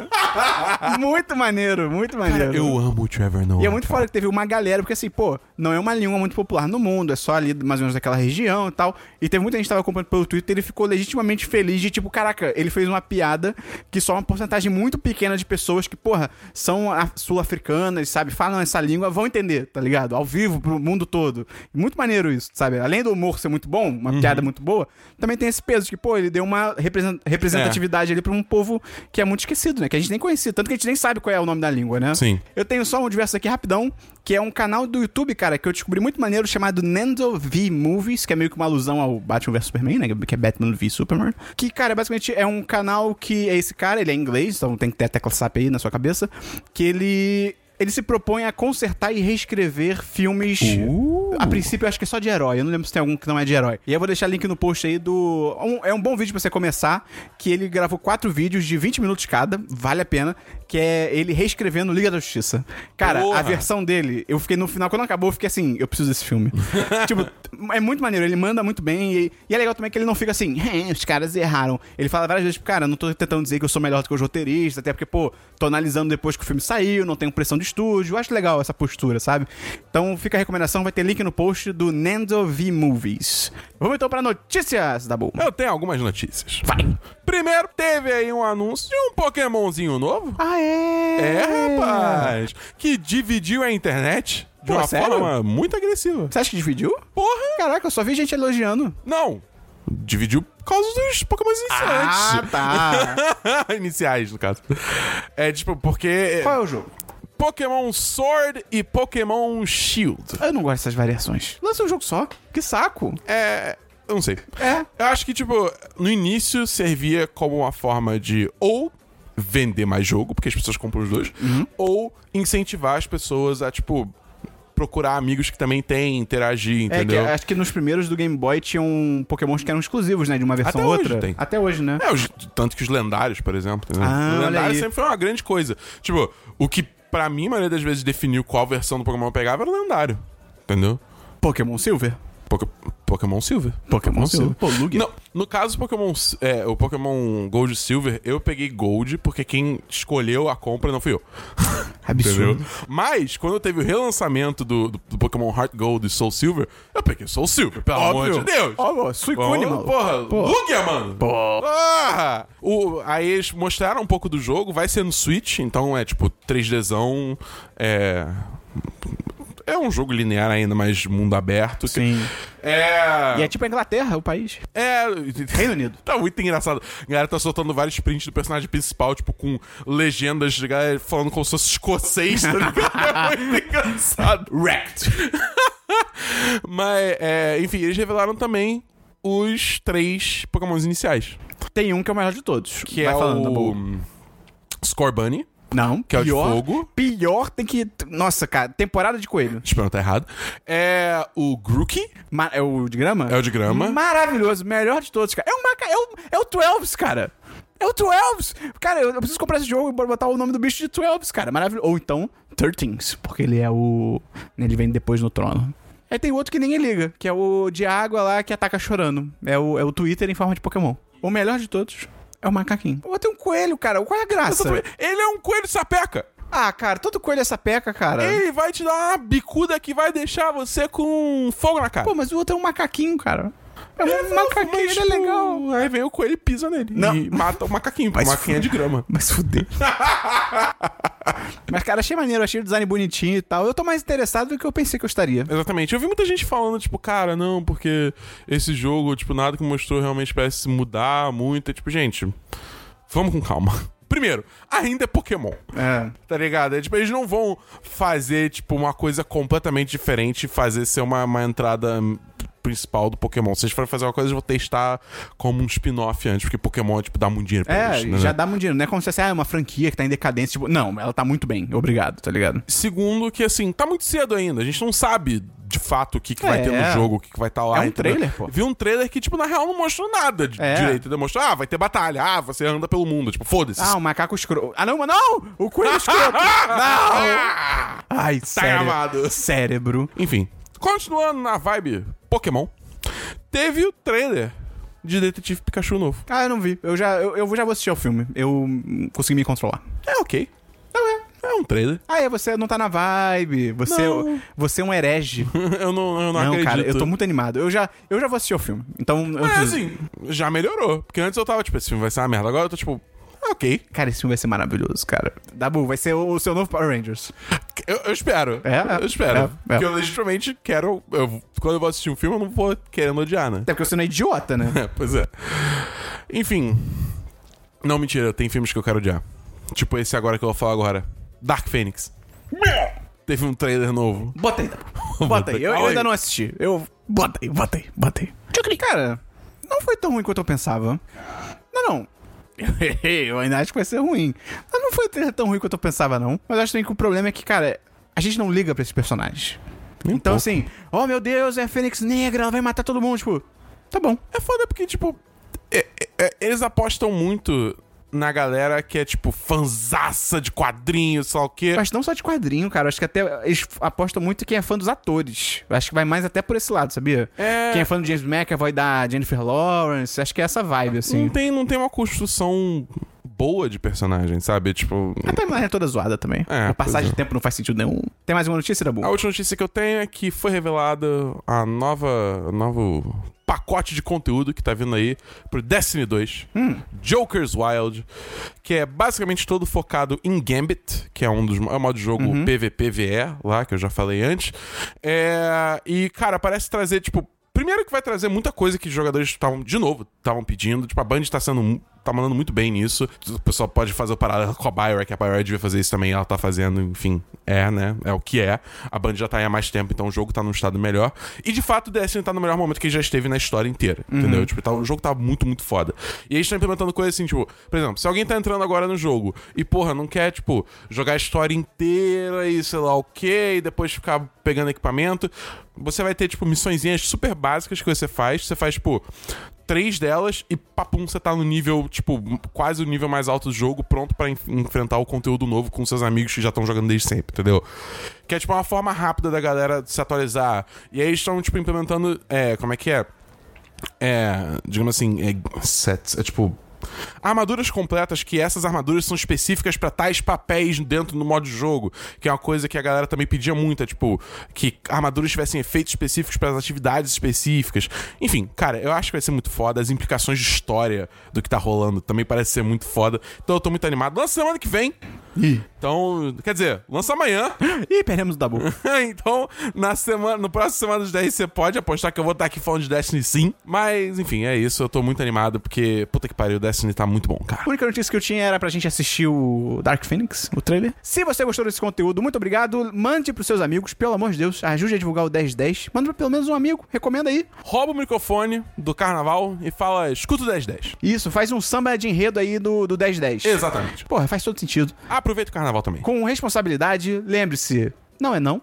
muito maneiro, muito maneiro. Eu amo o Trevor Noah. E é muito foda que teve uma galera, porque assim, pô, não é uma língua muito popular no mundo, é só ali mais ou menos daquela região e tal. E teve muita gente que tava acompanhando pelo Twitter e ele ficou legitimamente feliz de, tipo, caraca, ele fez uma piada que só uma porcentagem muito pequena de pessoas que, porra, são sul-africanas, sabe, falam essa língua, vão entender, tá ligado? Ao vivo, pro mundo todo. Muito maneiro isso, sabe? Além do humor ser muito bom, uma piada muito boa, também tem esse peso de que, pô, ele deu uma represent- representatividade ali pra um povo que é muito esquecido, né? Que a gente nem conhecia, tanto que a gente nem sabe qual é o nome da língua, né? Sim. Eu tenho só um diverso aqui rapidão, que é um canal do YouTube, cara, que eu descobri muito maneiro, chamado Nando V Movies, que é meio que uma alusão ao Batman vs Superman, né? Que é Batman v Superman. Que, cara, basicamente é um canal que é esse cara, ele é inglês, então tem que ter a tecla SAP aí na sua cabeça, que ele. Ele se propõe a consertar e reescrever filmes. A princípio, eu acho que é só de herói. Eu não lembro se tem algum que não é de herói. E eu vou deixar link no post aí do. um- é um bom vídeo pra você começar. Que ele gravou quatro vídeos de 20 minutos cada. Vale a pena. Que é ele reescrevendo Liga da Justiça. Cara, Porra. a versão dele, eu fiquei no final, quando acabou, eu fiquei assim, eu preciso desse filme. tipo, é muito maneiro, ele manda muito bem. E, e é legal também que ele não fica assim, "É, os caras erraram. Ele fala várias vezes, tipo, cara, não tô tentando dizer que eu sou melhor do que os roteiristas, até porque, pô, tô analisando depois que o filme saiu, não tenho pressão de estúdio. Eu acho legal essa postura, sabe? Então fica a recomendação, vai ter link no post do Nando V Movies. Vamos então pra notícias da Bull. Eu tenho algumas notícias. Vai. Primeiro, teve aí um anúncio de um Pokémonzinho novo. Ah, é? É, rapaz. Que dividiu a internet de Pô, uma sério? forma muito agressiva. Você acha que dividiu? Porra! Caraca, eu só vi gente elogiando. Não. Dividiu por causa dos Pokémon Ah, iniciantes. tá. Iniciais, no caso. É tipo, porque. Qual é o jogo? Pokémon Sword e Pokémon Shield. Eu não gosto dessas variações. Lança um jogo só. Que saco. É. Eu não sei. É. Eu acho que, tipo, no início servia como uma forma de ou vender mais jogo, porque as pessoas compram os dois, Uhum. ou incentivar as pessoas a, tipo, procurar amigos que também têm, interagir, É que entendeu? acho que nos primeiros do Game Boy tinham Pokémons que eram exclusivos, né? De uma versão Até ou hoje outra. tem. Até hoje, né? É, os- tanto que os lendários, por exemplo. entendeu? Ah, o lendário sempre foi uma grande coisa. Tipo, o que pra mim, a maioria das vezes, definiu qual versão do Pokémon eu pegava era o lendário. Entendeu? Pokémon Silver? Poké- Pokémon Silver. Pokémon Silver. Pô, Lugia. Não, no caso do Pokémon, é, o Pokémon Gold e Silver, eu peguei Gold porque quem escolheu a compra não fui eu. Absurdo. Entendeu? Mas, quando teve o relançamento do, do, do Pokémon Heart Gold e Soul Silver, eu peguei Soul Silver, pelo amor de Deus. Ó, Suicune, Pô, mano. Porra, Pô. Lugia, mano. Porra! O, aí eles mostraram um pouco do jogo, vai ser no Switch, então é tipo 3Dzão, é... É um jogo linear ainda, mas mundo aberto. Sim. É... E é tipo a Inglaterra, o país. É... Reino Unido. Tá muito engraçado. A galera tá soltando vários prints do personagem principal, tipo, com legendas de galera falando como se fosse escocês, tá ligado? É muito engraçado. Wrecked. Mas, é, enfim, eles revelaram também os três Pokémons iniciais. Tem um que é o melhor de todos. Que Vai é falando, o. Scorbunny, Não, que é o de fogo. Pior tem que... Nossa, cara, temporada de coelho. Espero não estar errado. É o Grookey, é o de grama? é o de grama. Maravilhoso, melhor de todos, cara. É o, Maca... é o, é o 12, cara. É o 12! Cara, eu preciso comprar esse jogo e botar o nome do bicho de 12, cara. Maravilhoso. Ou então, 13, porque ele é o. Ele vem depois no trono. Aí tem outro que ninguém liga, que é o de água lá que ataca chorando. É o, é o Twitter em forma de Pokémon. O melhor de todos é o macaquinho. Pô, tem um coelho, cara. Qual é a graça? Ele é um coelho sapeca. Ah, cara, todo coelho é sapeca, cara. Ele vai te dar uma bicuda que vai deixar você com fogo na cara. Pô, mas o outro é um macaquinho, cara. É um macaquinho, Mas, ele é tipo, legal. Aí vem o coelho e pisa nele. Não. E mata o macaquinho, Mas uma macaquinha de grama. Mas fudeu. Mas, cara, achei maneiro, achei o design bonitinho e tal. Eu tô mais interessado do que eu pensei que eu estaria. Exatamente. Eu vi muita gente falando, tipo, cara, não, porque esse jogo, tipo, nada que mostrou realmente parece mudar muito. É tipo, gente, vamos com calma. Primeiro, ainda é Pokémon. É. Tá ligado? É, tipo, eles não vão fazer, tipo, uma coisa completamente diferente e fazer ser uma, uma entrada principal do Pokémon. Se eles forem fazer uma coisa, eles vão testar como um spin-off antes, porque Pokémon, tipo, dá muito dinheiro pra É, eles. né? já dá muito dinheiro. Não é como se fosse ah, é uma franquia que tá em decadência. Tipo, não, ela tá muito bem, obrigado, tá ligado? Segundo, que assim, tá muito cedo ainda. A gente não sabe de fato o que, que vai É. ter no jogo, o que, que vai estar lá. É um entendeu? trailer, pô. Vi um trailer que, tipo, na real não mostrou nada de É. direito. Demonstrou, ah, vai ter batalha, ah, você anda pelo mundo. Tipo, foda-se. Ah, o macaco escroto. Ah, não, não! O coelho escroto! não! Ai, cérebro. amado. Cérebro. Enfim, continuando na vibe Pokémon, teve o trailer de Detetive Pikachu novo. Ah, eu não vi. Eu já, eu, eu já vou assistir ao filme. Eu hum, consegui me controlar. É ok. É um trailer. Ah, é, você não tá na vibe. Você, Não. você é um herege. eu não, eu não, Não, acredito. cara, eu tô muito animado. Eu já, eu já vou assistir ao filme. Então, eu É, preciso- assim, já melhorou. Porque antes eu tava, tipo, esse filme vai ser uma merda. Agora eu tô, tipo, ok. Cara, esse filme vai ser maravilhoso, cara. Dabu, vai ser o, o seu novo Power Rangers. Eu, eu espero. É, é, eu espero. é, é. Porque eu legitimamente quero. eu- quando eu vou assistir um filme, eu não vou querendo odiar, né? Até porque você não é idiota, né? É, pois é. Enfim. Não, mentira, tem filmes que eu quero odiar. Tipo esse agora que eu vou falar agora. Dark Phoenix. Teve um trailer novo. Bota aí, Dabu. Bota aí. Eu, eu ainda não assisti. Eu. Bota aí, bota aí, bota aí. Cara, não foi tão ruim quanto eu pensava. Não, não. Eu ainda acho que vai ser ruim. Mas não foi tão ruim quanto eu pensava, não. Mas eu acho também que o problema é que, cara, a gente não liga pra esses personagens. Nem então, pouco. assim, oh meu Deus, é a Fênix Negra, ela vai matar todo mundo. Tipo, tá bom. É foda porque, tipo, é- é- é- eles apostam muito na galera que é, tipo, fanzaça de quadrinhos, sei lá o quê. Mas não só de quadrinho, cara. Acho que até eles apostam muito quem é fã dos atores. Acho que vai mais até por esse lado, sabia? É. Quem é fã do James McAvoy da Jennifer Lawrence. Acho que é essa vibe, assim. Não tem, não tem uma construção boa de personagem, sabe? Tipo. A timeline é toda zoada também. É, a passagem é. de tempo não faz sentido nenhum. Tem mais uma notícia, Dabu? A última notícia que eu tenho é que foi revelada a nova. Novo pacote de conteúdo que tá vindo aí pro Destiny 2, Joker's Wild, que é basicamente todo focado em Gambit, que é um dos é o modo de jogo PVPVE lá, que eu já falei antes. É, e, cara, parece trazer, tipo. Primeiro que vai trazer muita coisa que os jogadores estavam, de novo, estavam pedindo. Tipo, a Band tá sendo. Tá mandando muito bem nisso. O pessoal pode fazer o parada com a Bioware, que a Bioware devia fazer isso também, ela tá fazendo, enfim, é, né? É o que é. A Band já tá aí há mais tempo, então o jogo tá num estado melhor. E de fato o Destiny tá no melhor momento que ele já esteve na história inteira, entendeu? Tipo, tá- o jogo tá muito, muito foda. E eles estão implementando coisas assim, tipo, por exemplo, se alguém tá entrando agora no jogo e, porra, não quer, tipo, jogar a história inteira e sei lá o que, e depois ficar pegando equipamento, você vai ter, tipo, missõezinhas super básicas que você faz. Você faz, tipo, três delas e papum, você tá no nível, tipo, quase o nível mais alto do jogo, pronto pra enf- enfrentar o conteúdo novo com seus amigos que já estão jogando desde sempre, entendeu? Que é, tipo, uma forma rápida da galera se atualizar. E aí estão, tipo, implementando. É, como é que é? É, digamos assim, é, sets, é tipo. Armaduras completas, que essas armaduras são específicas pra tais papéis dentro do modo de jogo, que é uma coisa que a galera também pedia muito, é tipo, que armaduras tivessem efeitos específicos para as atividades específicas. Enfim, cara, eu acho que vai ser muito foda. As implicações de história do que tá rolando também parece ser muito foda. Então eu tô muito animado. Lança semana que vem. Ih. Então, quer dizer, lança amanhã. Ih, perdemos o Dabu. então, na semana, no próximo semana dos 10 você pode apostar que eu vou estar aqui falando de Destiny sim. Mas, enfim, é isso. Eu tô muito animado porque, puta que pariu, o Destiny tá muito bom, cara. A única notícia que eu tinha era pra gente assistir o Dark Phoenix, o trailer. Se você gostou desse conteúdo, muito obrigado. Mande pros seus amigos, pelo amor de Deus. Ajude a divulgar o 1010. Manda pra pelo menos um amigo. Recomenda aí. Rouba o microfone do carnaval e fala, escuta o 1010. Isso, faz um samba de enredo aí do, do 1010. Exatamente. Porra, faz todo sentido. Aproveita o carnaval também. Com responsabilidade, lembre-se, não é não.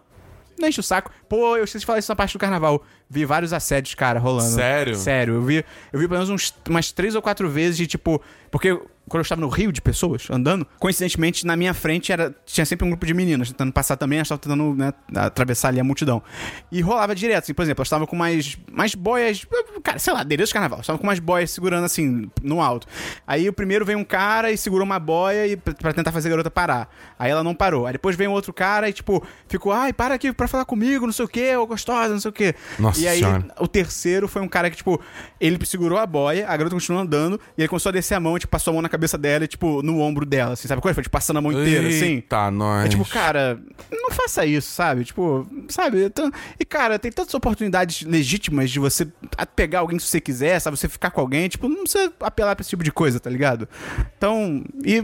Não enche o saco. Pô, eu esqueci de falar isso na parte do carnaval. Vi vários assédios, cara, rolando. Sério? Sério. Eu vi, eu vi pelo menos uns, umas três ou quatro vezes de tipo. Porque quando eu estava no Rio de pessoas andando, coincidentemente na minha frente era, tinha sempre um grupo de meninas tentando passar também, elas estavam tentando né, atravessar ali a multidão. E rolava direto, assim, por exemplo, elas estavam com mais, mais boias, cara, sei lá, adereço de carnaval, estavam com mais boias segurando assim, no alto. Aí o primeiro veio um cara e segurou uma boia e, pra, pra tentar fazer a garota parar. Aí ela não parou. Aí depois veio um outro cara e, tipo, ficou, ai, para aqui pra falar comigo, não sei o que, ô gostosa, não sei o que. Nossa. E aí, senhora. o terceiro foi um cara que, tipo, ele segurou a boia, a garota continuou andando, e ele começou a descer a mão, e, tipo, passou a mão na cabeça dela, e, tipo, no ombro dela, assim, sabe? Qual foi? Tipo, passando a mão inteira, assim. Tá, nós. É tipo, cara, não faça isso, sabe? Tipo, sabe? Então- E, cara, tem tantas oportunidades legítimas de você pegar alguém se você quiser, sabe? Você ficar com alguém, tipo, não precisa apelar pra esse tipo de coisa, tá ligado? Então, e.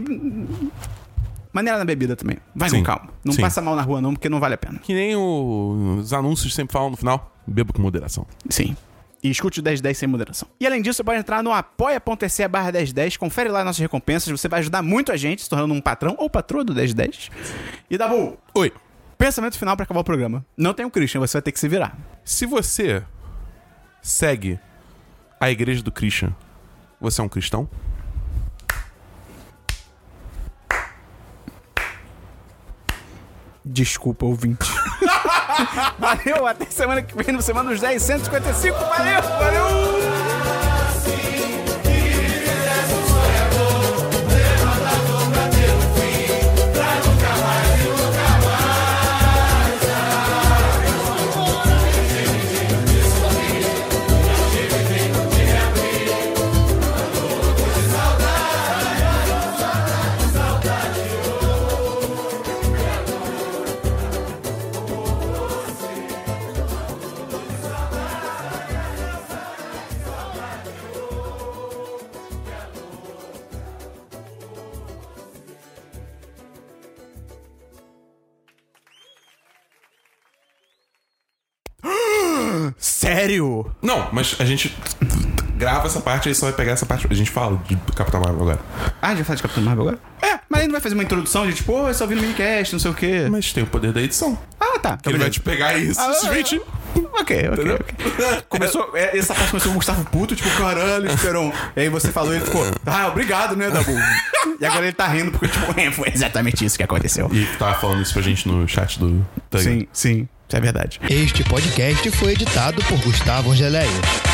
Maneira na bebida também. Vai Sim. com calma. Não Sim. passa mal na rua, não, porque não vale a pena. Que nem o- os anúncios sempre falam no final. Beba com moderação. Sim. E escute o 1010 sem moderação. E além disso, você pode entrar no apoia.se barra 1010, confere lá nossas recompensas, você vai ajudar muito a gente, se tornando um patrão ou patroa do 1010. E Dabu, Oi. pensamento final pra acabar o programa. Não tem um Christian, você vai ter que se virar. Se você segue a igreja do Christian, você é um cristão? Desculpa, ouvinte. Valeu, até semana que vem, no Semana dos 10, 155. Valeu, valeu! Não, mas a gente grava essa parte aí só vai pegar essa parte. A gente fala de Capitão Marvel agora. Ah, a gente vai falar de Capitão Marvel agora? É, mas ele não vai fazer uma introdução de tipo, ô, eu só vi no minicast, não sei o quê. Mas tem o poder da edição. Ah, tá. Que ele vai te pegar isso. Ah, gente. Ok, ok, Entendeu? ok. Começou, é, essa parte começou com o Gustavo puto, tipo, caralho, Esperon. E aí você falou e ele ficou, ah, obrigado, né, Dabu? e agora ele tá rindo porque, tipo, é, foi exatamente isso que aconteceu. E tava falando isso pra gente no chat do. Sim, sim, é verdade. Este podcast foi editado por Gustavo Angeléia.